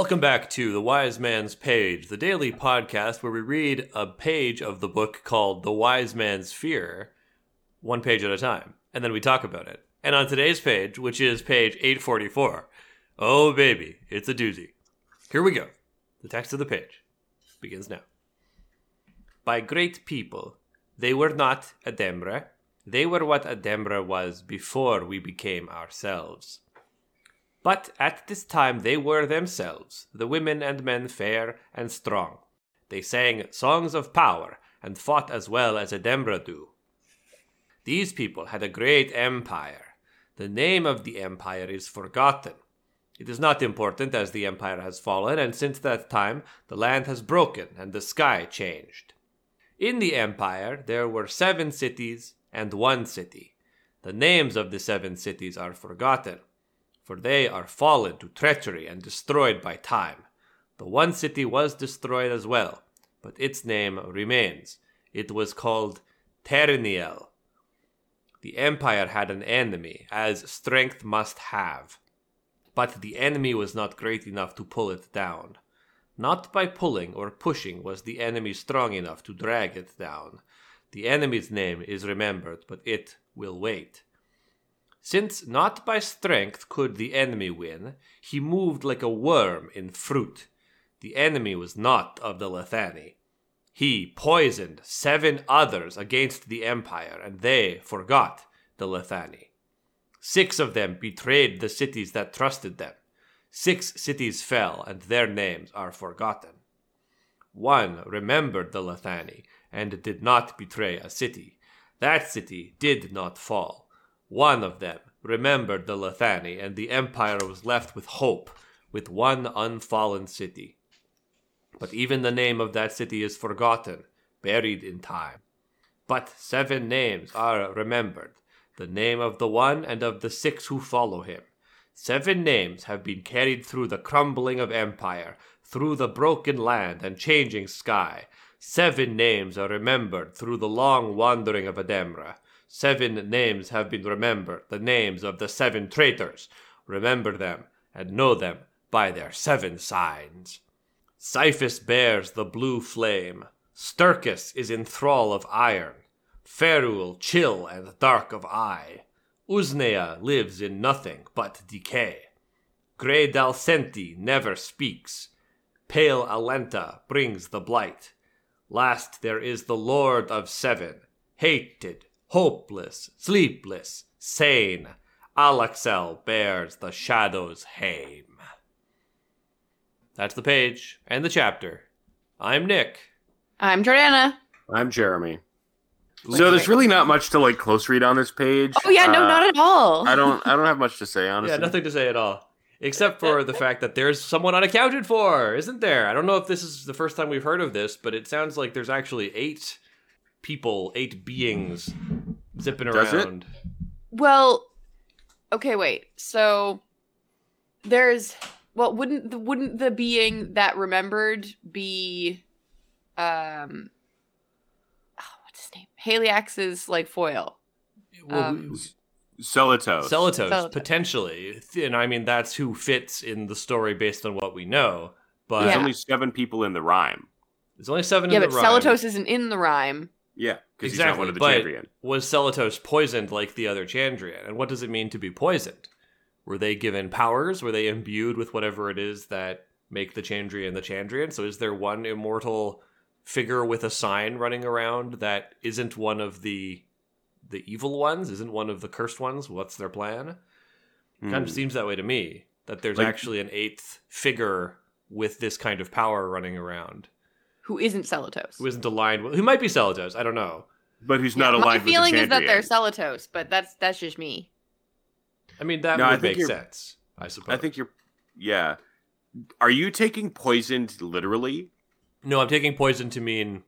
Welcome back to The Wise Man's Page, the daily podcast where we read a page of the book called The Wise Man's Fear, one page at a time, and then we talk about it. And on today's page, which is page 844, oh baby, it's a doozy. Here we go. The text of the page begins now. By great people, they were not Ademre. They were what Ademre was before we became ourselves. But at this time they were themselves, the women and men fair and strong. They sang songs of power and fought as well as Ademre do. These people had a great empire. The name of the empire is forgotten. It is not important as the empire has fallen, and since that time the land has broken and the sky changed. In the empire there were seven cities and one city. The names of the seven cities are forgotten for they are fallen to treachery and destroyed by time. The one city was destroyed as well, but its name remains. It was called Tariniel. The empire had an enemy, as strength must have. But the enemy was not great enough to pull it down. Not by pulling or pushing was the enemy strong enough to drag it down. The enemy's name is remembered, but it will wait. Since not by strength could the enemy win, he moved like a worm in fruit. The enemy was not of the Lethani. He poisoned seven others against the empire, and they forgot the Lethani. Six of them betrayed the cities that trusted them. Six cities fell, and their names are forgotten. One remembered the Lethani and did not betray a city. That city did not fall. One of them remembered the Lethani, and the empire was left with hope, with one unfallen city. But even the name of that city is forgotten, buried in time. But seven names are remembered the name of the one and of the six who follow him. Seven names have been carried through the crumbling of empire, through the broken land and changing sky. Seven names are remembered through the long wandering of Ademre. Seven names have been remembered, the names of the seven traitors. Remember them, and know them by their seven signs. Cyphus bears the blue flame. Stercus is in thrall of iron. Ferule chill and dark of eye. Usnea lives in nothing but decay. Grey Dalcenti never speaks. Pale Alenta brings the blight. Last there is the Lord of Seven, hated, hopeless, sleepless, sane, Alaxel bears the shadow's hame. That's the page and the chapter. I'm Nick. I'm Jordana. I'm Jeremy. So there's really not much to like close read on this page. Oh yeah, no, Uh, not at all. I don't. I don't have much to say honestly. Yeah, nothing to say at all. Except for the fact that there's someone unaccounted for, isn't there? I don't know if this is the first time we've heard of this, but it sounds like there's actually eight people, eight beings zipping Does it? around. Well, okay, wait. So there's well, wouldn't the wouldn't the being that remembered be um oh, what's his name? Haliax's like foil. Well, Um, Selitos. Selitos, Selitos. potentially. And I mean, that's who fits in the story based on what we know. But There's Yeah. only seven people in the rhyme. there's only seven Yeah, in but the rhyme. Selitos isn't in the rhyme. Yeah, because Exactly, he's not one of the but Chandrian. was Selitos poisoned like the other Chandrian? And what does it mean to be poisoned? Were they given powers? Were they imbued with whatever it is that make the Chandrian the Chandrian? So is there one immortal figure with a sign running around that isn't one of the the evil ones? Isn't one of the cursed ones? What's their plan? Kind of Hmm. seems that way to me. That there's Like- actually an eighth figure with this kind of power running around Who isn't Selitos? who isn't aligned with who might be Selitos. I don't know. But who's not My aligned with feeling is that they're Chandrian. Selitos, but that's that's just me. I mean that No, I would think make you're- sense. I suppose. I think you're. Yeah. Are you taking poisoned literally? No, I'm taking poison to mean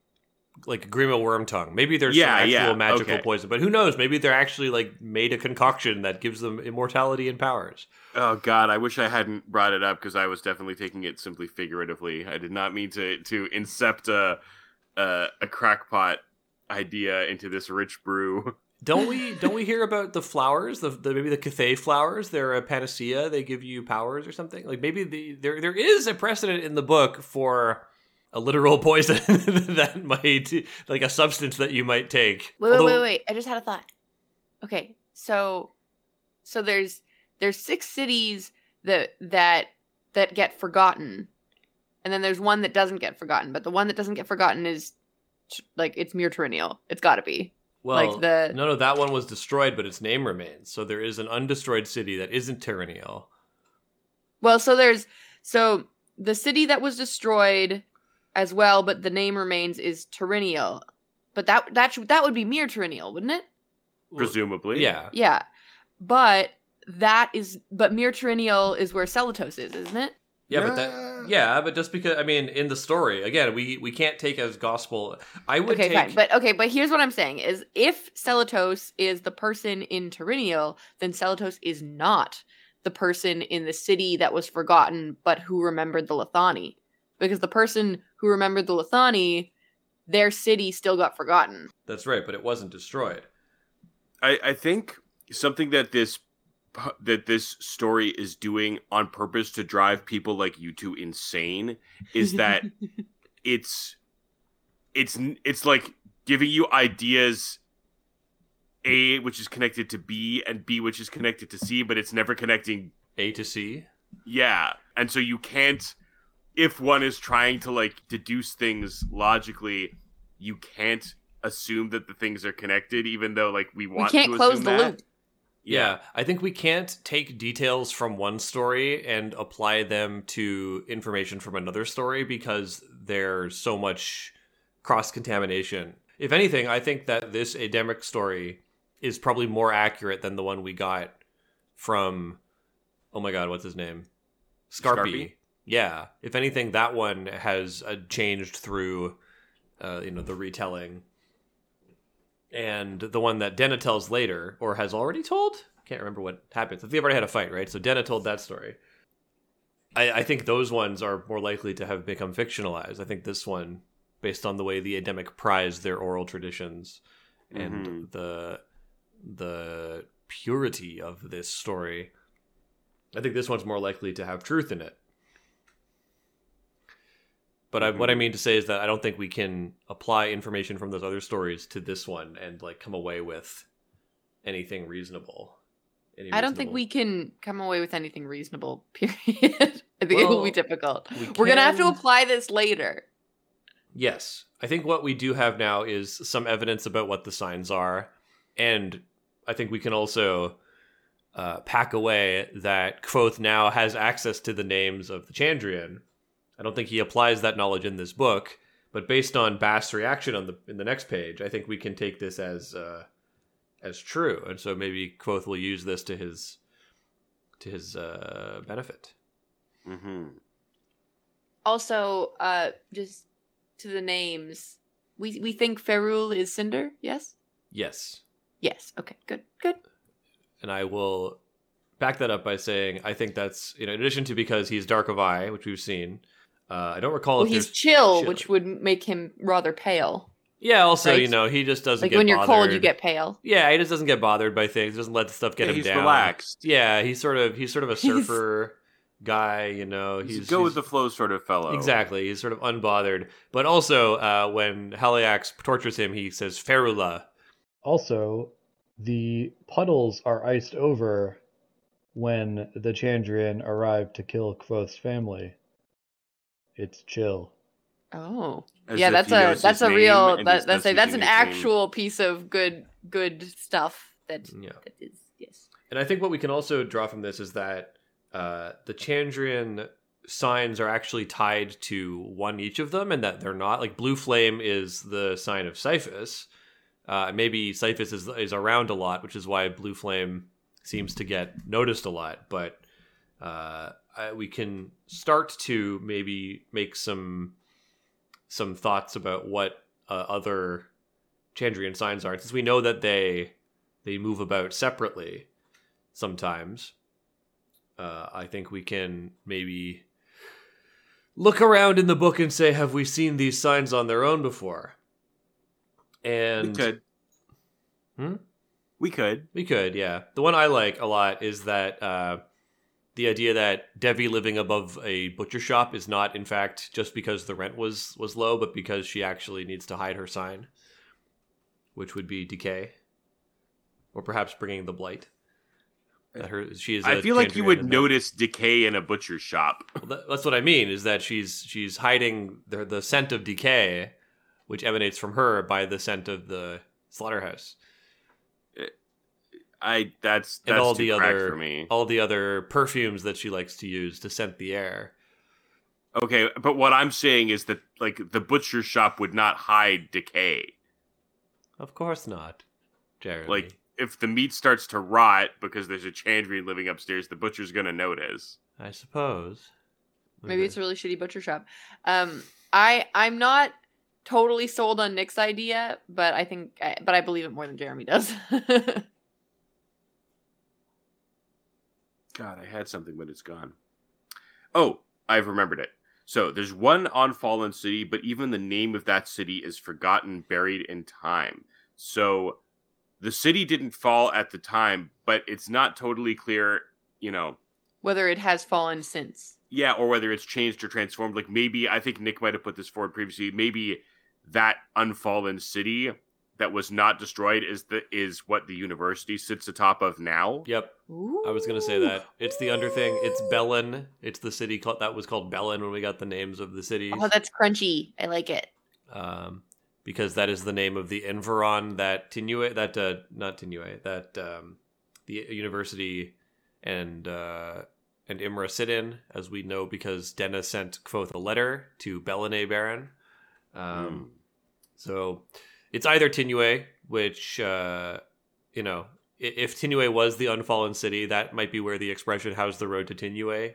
like Grima Wormtongue. Maybe there's Yeah, some actual yeah, magical okay. poison, but who knows? Maybe they're actually like made a concoction that gives them immortality and powers. Oh God, I wish I hadn't brought it up because I was definitely taking it simply figuratively. I did not mean to to incept a a, a crackpot idea into this rich brew. Don't we don't we hear about the flowers? The, the maybe the Cthaeh flowers. They're a panacea. They give you powers or something. Like maybe the there there is a precedent in the book for a literal poison that might like a substance that you might take. Wait, wait, Although- wait, wait. I just had a thought. Okay, so so there's there's six cities that that that get forgotten, and then there's one that doesn't get forgotten. But the one that doesn't get forgotten is like it's Myr Tariniel. It's got to be. Well, like the- no, no, that one was destroyed, but its name remains. So there is an undestroyed city that isn't Tariniel. Well, so there's so the city that was destroyed as well, but the name remains is Tariniel. But that that should, that would be Myr Tariniel, wouldn't it? Presumably. Yeah. Yeah, but that is but Myr Tariniel is where Selitos is, isn't it? Yeah, but that yeah, but just because I mean, in the story again, we we can't take as gospel. I would okay, take fine. But okay, but here's what I'm saying is if Selitos is the person in Tariniel, then Selitos is not the person in the city that was forgotten but who remembered the Lethani. Because the person who remembered the Lethani, their city still got forgotten. that's right, but it wasn't destroyed. I, I think something that this that this story is doing on purpose to drive people like you two insane is that it's it's it's like giving you ideas a which is connected to b and b which is connected to c but it's never connecting A to C. yeah and so you can't if one is trying to like deduce things logically you can't assume that the things are connected even though like we we want can't to close assume the that. loop. Yeah, I think we can't take details from one story and apply them to information from another story because there's so much cross contamination. If anything, I think that this Ademic story is probably more accurate than the one we got from oh my god, what's his name? Skarpi. Skarpi? Yeah. If anything, that one has uh, changed through uh, you know the retelling and the one that Denna tells later, or has already told. I can't remember what happens. They've already had a fight, right? So Denna told that story. I, I think those ones are more likely to have become fictionalized. I think this one, based on the way the Ademic prized their oral traditions and Mhm. the the purity of this story, I think this one's more likely to have truth in it. But I, what I Mhm. mean to say is that I don't think we can apply information from those other stories to this one and like come away with anything reasonable. Any I don't think we can come away with anything reasonable, period. I think it will Well, be difficult. we We're going to have to can- apply this later. Yes. I think what we do have now is some evidence about what the signs are. And I think we can also uh, pack away that Kvothe now has access to the names of the Chandrian. I don't think he applies that knowledge in this book, but based on Bast's reaction on the in the next page, I think we can take this as uh, as true. And so maybe Kvothe will use this to his to his uh, benefit. hmm Also, uh, just to the names, we we think Ferule is Cinder. Yes. Yes. Yes. Okay. Good. Good. and I will back that up by saying I think that's you know in addition to because he's dark of eye, which we've seen. Uh, I don't recall Well, if he's chill, chill. which would make him rather pale. yeah. Also, right? you know, he just doesn't Like get when you're cold, you get pale. yeah. He just doesn't get bothered by things. Doesn't let the stuff get Yeah, him he's down. relaxed. Yeah, he's sort of he's sort of a He's- surfer guy. You know, He's, he's go he's- with the flow sort of fellow. Exactly, he's sort of unbothered. But also, uh, when Haliax tortures him, he says "Ferula." Also, the puddles are iced over when the Chandrian arrive to kill Kvothe's family. It's chill. Oh, As yeah. That's a that's a real that, that's a, that's an using his name. actual piece of good good stuff. That Yeah. that is yes. And I think what we can also draw from this is that uh, the Chandrian signs are actually tied to one each of them, and that they're not like blue flame is the sign of Cyphus. Uh, maybe Cyphus is is around a lot, which is why blue flame seems to get noticed a lot. But uh, I, we can start to maybe make some some thoughts about what uh, other Chandrian signs are, since we know that they they move about separately sometimes. Uh, I think we can maybe look around in the book and say, have we seen these signs on their own before? And We could. Hmm? We could. We could, yeah. The one I like a lot is that uh, the idea that Devi living above a butcher shop is not, in fact, just because the rent was was low, but because she actually needs to hide her sign, which would be decay, or perhaps bringing the blight. That her she is. I feel like you would notice decay in a butcher shop. Well, that, that's what I mean. Is that she's she's hiding the the scent of decay, which emanates from her by the scent of the slaughterhouse. I that's And all too the other- for me. All the other perfumes that she likes to use to scent the air. Okay, but what I'm saying is that like the butcher shop would not hide decay. Of course not, Jeremy. Like if the meat starts to rot because there's a Chandrian living upstairs, the butcher's gonna notice. I suppose. Maybe it's a really shitty butcher shop. Um, I I'm not totally sold on Nick's idea, but I think, I, but I believe it more than Jeremy does. God, I had something, but it's gone. Oh, I've remembered it. So there's one on Fallen City, but even the name of that city is forgotten, buried in time. So the city didn't fall at the time, but it's not totally clear, you know, Whether it has fallen since. yeah, or whether it's changed or transformed. Like maybe I think Nick might have put this forward previously. Maybe that unfallen city that was not destroyed is the is what the university sits atop of now. Yep, I was gonna say that. It's the under thing. It's Ooh. Belen. It's the city called that was called Belen when we got the names of the cities. Oh, that's crunchy. I like it. um, because that is the name of the Environ that Tinue that uh, not Tinue that um, the university and uh, and Imre sit in, as we know, because Denna sent Kvothe a letter to Belline Baron. Um, Hmm. So it's either Tinue, which uh, you know, if Tinue was the unfallen city, that might be where the expression "How's the road to Tinue"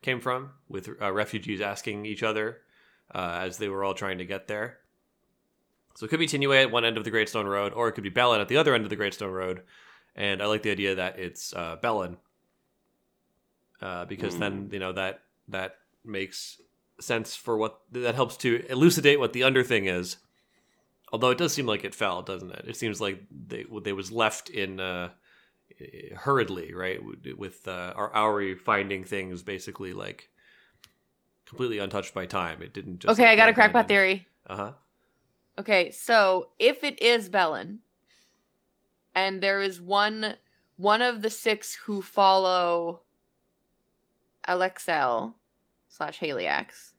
came from, with uh, refugees asking each other uh, as they were all trying to get there. So it could be Tinue at one end of the Great Stone Road, or it could be Belen at the other end of the Great Stone Road. And I like the idea that it's uh, uh, because then you know that that makes sense for what that helps to elucidate what the under thing is. Although it does seem like it fell, doesn't it? It seems like they they was left in uh, hurriedly, right? With uh, our Auri finding things basically like completely untouched by time. It didn't. just okay, like, I got a crackpot theory. Uh huh. Okay, so if it is Belen, and there is one one of the six who follow Alaxel slash Haliax,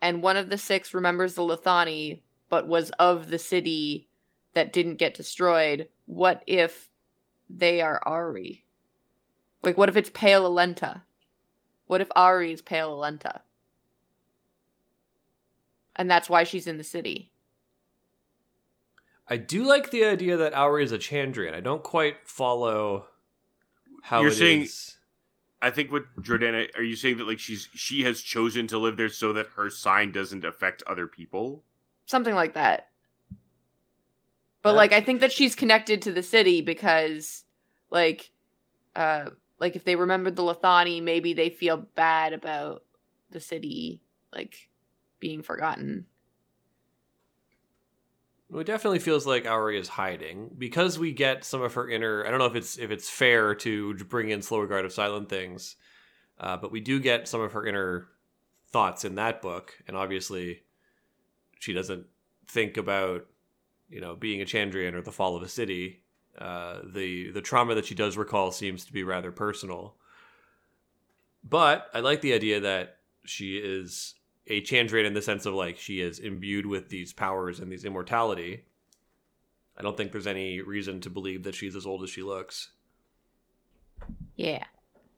and one of the six remembers the Lethani, but was of the city that didn't get destroyed. What if they are Auri? Like, what if it's Pale Alenta? What if Auri is Pale Alenta? And that's why she's in the city. I do like the idea that Auri is a Chandrian. I don't quite follow how You're it saying- is- I think what Jordana are you saying that like she's she has chosen to live there so that her sign doesn't affect other people? Something like that. But Yeah. like I think that she's connected to the city because like uh like if they remembered the Lethani, maybe they feel bad about the city like being forgotten. It definitely feels like Auri is hiding because we get some of her inner. I don't know if it's if it's fair to bring in slow regard of silent things, uh, but we do get some of her inner thoughts in that book, and obviously, she doesn't think about you know being a Chandrian or the fall of a city. Uh, the the trauma that she does recall seems to be rather personal. But I like the idea that she is a Chandrian in the sense of like she is imbued with these powers and these immortality. I don't think there's any reason to believe that she's as old as she looks. Yeah.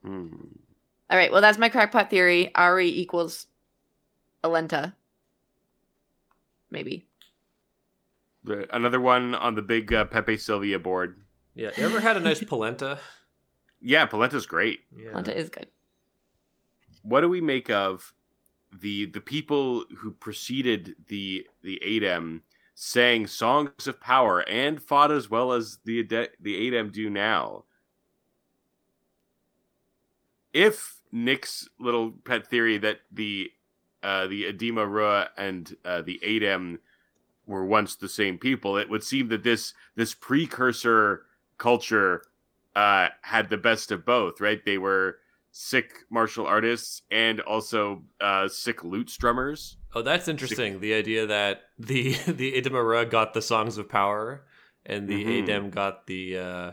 Hmm. All right, well that's my crackpot theory. Auri equals Alenta. Maybe. Another one on the big uh, Pepe Sylvia board. Yeah, you ever had a nice polenta? Yeah, Polenta's great. Yeah. Alenta is good. What do we make of the the people who preceded the the Adem sang songs of power and fought as well as the Ade- the Adem do now? If Nick's little pet theory that the uh, the Edema Ruh and uh, the Adem were once the same people, it would seem that this this precursor culture uh, had the best of both, right? They were sick martial artists and also uh, sick lute strummers. Oh, that's interesting. The idea that the the Edema Ruh got the songs of power, and the Mhm. Adem got the uh,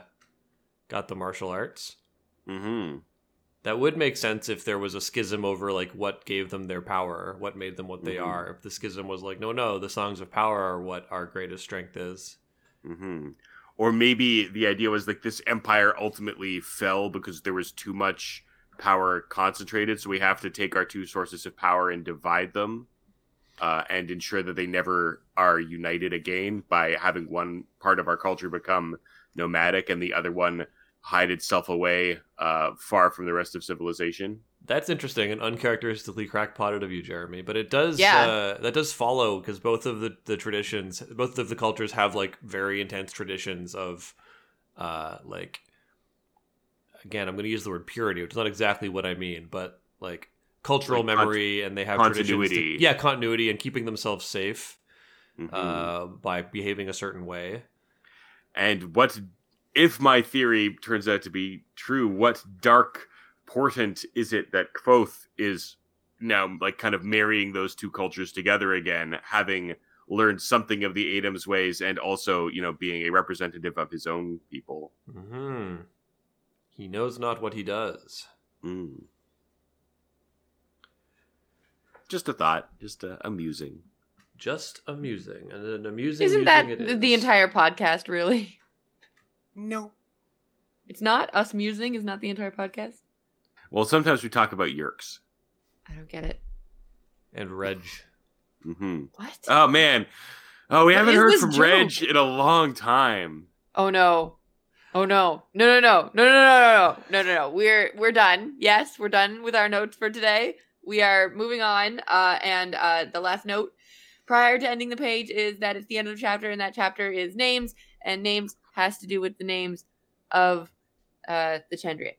got the martial arts. hmm That would make sense if there was a schism over like what gave them their power, what made them what they Mhm. are. If the schism was like, no, no, the songs of power are what our greatest strength is. hmm Or maybe the idea was like this empire ultimately fell because there was too much power concentrated, so we have to take our two sources of power and divide them. Uh, and ensure that they never are united again by having one part of our culture become nomadic and the other one hide itself away uh, far from the rest of civilization. That's interesting and uncharacteristically crackpotted of you, Jeremy. But it does, Yeah. uh, that does follow because both of the, the traditions, both of the cultures have like very intense traditions of, uh, like, again, I'm going to use the word purity, which is not exactly what I mean, but like cultural Like cont- memory, and they have continuity. traditions to- yeah, continuity and keeping themselves safe Mhm. uh, by behaving a certain way. And what if my theory turns out to be true? What dark portent is it that Kvothe is now like kind of marrying those two cultures together again, having learned something of the Adem's ways and also, you know, being a representative of his own people? hmm He knows not what he does. Mm. Just a thought, just uh, amusing. Just amusing, and an amusing. Isn't musing that it the entire podcast, really? No. It's not us musing, is not the entire podcast. Well, sometimes we talk about yerks. I don't get it. and Reg? hmm What? Oh man. Oh, we What haven't heard from joke? Reg in a long time. Oh no. Oh no. No no no. No no no no no no no no. We're we're done. Yes, we're done with our notes for today. We are moving on. Uh and uh the last note prior to ending the page is that it's the end of the chapter and that chapter is names and names has to do with the names of uh the Chandrian.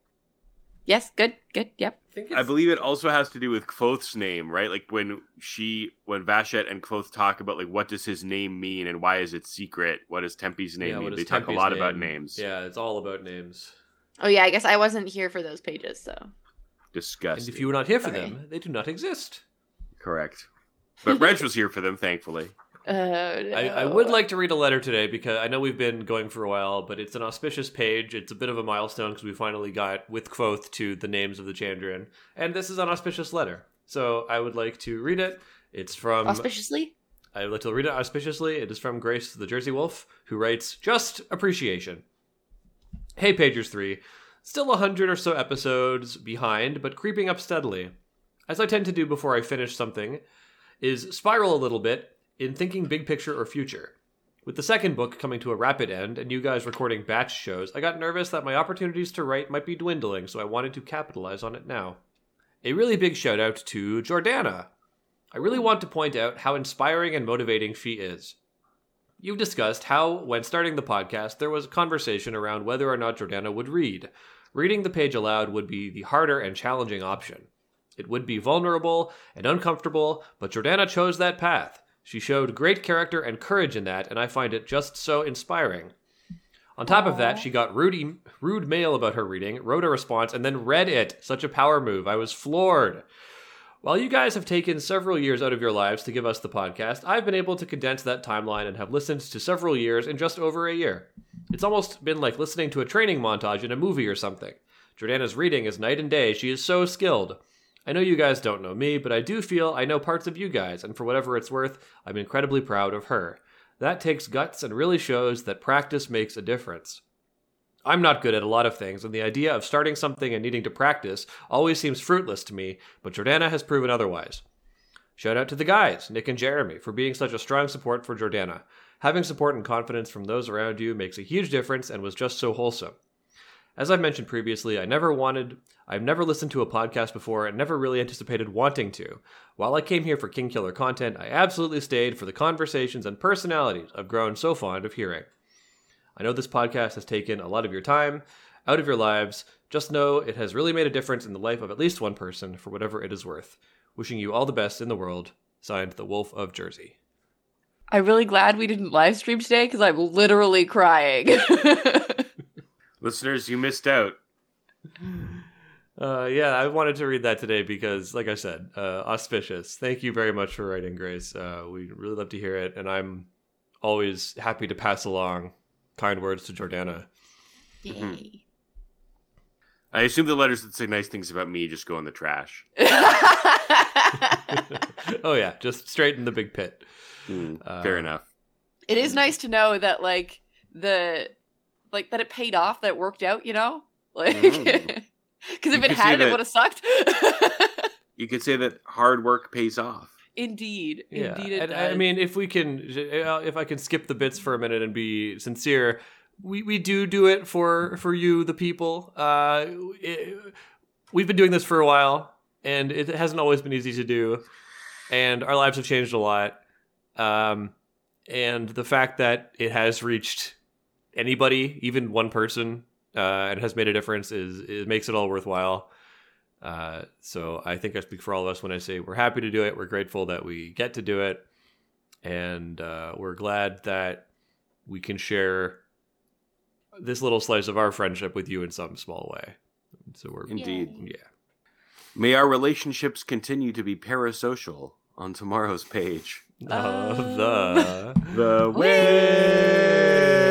Yes, good, good, yep. I I believe it also has to do with Kvothe's name, right? Like when she, when Vashet and Kvothe talk about like what does his name mean and why is it secret? What does Tempi's name Yeah, mean? They is talk a Tempi's lot about names. Yeah, it's all about names. Oh yeah, I guess I wasn't here for those pages, so Disgusting. And if you were not here for Sorry. them, they do not exist. correct, but Reg was here for them, thankfully. Uh, I, I would like to read a letter today because I know we've been going for a while, but it's an auspicious page. It's a bit of a milestone because we finally got with Kvothe to the names of the Chandrian, and this is an auspicious letter. So I would like to read it. It's from auspiciously. I would like to read it auspiciously. It is from Grace the Jersey Wolf, who writes, Just appreciation. Hey, Pagers 3. Still a hundred or so episodes behind, but creeping up steadily. As I tend to do before I finish something, is spiral a little bit in thinking big picture or future. With the second book coming to a rapid end and you guys recording batch shows, I got nervous that my opportunities to write might be dwindling, so I wanted to capitalize on it now. A really big shout out to Jordana. I really want to point out how inspiring and motivating she is. You've discussed how, when starting the podcast, there was a conversation around whether or not Jordana would read. Reading the page aloud would be the harder and challenging option. It would be vulnerable and uncomfortable, but Jordana chose that path. She showed great character and courage in that, and I find it just so inspiring. On top of that, she got rude, rude mail about her reading, wrote a response, and then read it. Such a power move. I was floored. While you guys have taken several years out of your lives to give us the podcast, I've been able to condense that timeline and have listened to several years in just over a year. It's almost been like listening to a training montage in a movie or something. Jordana's reading is night and day. She is so skilled. I know you guys don't know me, but I do feel I know parts of you guys, and for whatever it's worth, I'm incredibly proud of her. That takes guts and really shows that practice makes a difference. I'm not good at a lot of things, and the idea of starting something and needing to practice always seems fruitless to me, but Jordana has proven otherwise. Shout out to the guys, Nick and Jeremy, for being such a strong support for Jordana. Having support and confidence from those around you makes a huge difference and was just so wholesome. As I've mentioned previously, I never wanted, I've never listened to a podcast before and never really anticipated wanting to. While I came here for Kingkiller content, I absolutely stayed for the conversations and personalities I've grown so fond of hearing. I know this podcast has taken a lot of your time out of your lives. Just know it has really made a difference in the life of at least one person for whatever it is worth. Wishing you all the best in the world. Signed, The Wolf of Jersey. I'm really glad we didn't live stream today because I'm literally crying. Listeners, you missed out. Uh, yeah, I wanted to read that today because, like I said, uh, auspicious. Thank you very much for writing, Grace. Uh, we really love to hear it, and I'm always happy to pass along kind words to Jordana. Yay. I assume the letters that say nice things about me just go in the trash. oh yeah, just straight in the big pit. Uh, fair enough. it is nice to know that like the like that it paid off, that it worked out, you know? Like Mm. because if You it hadn't, it would have sucked. You could say that hard work pays off. Indeed. Yeah, Indeed it and I mean, if we can, uh, if I can skip the bits for a minute and be sincere, we, we do do it for for you, the people. Uh, it- we've been doing this for a while, and it hasn't always been easy to do, and our lives have changed a lot. Um, and the fact that it has reached anybody, even one person, uh, and has made a difference is it makes it all worthwhile. Uh, so I think I speak for all of us when I say we're happy to do it. We're grateful that we get to do it, and uh, we're glad that we can share this little slice of our friendship with you in some small way. So we're Indeed. Yeah. May our relationships continue to be parasocial on tomorrow's page. Um, the The Wind. wind.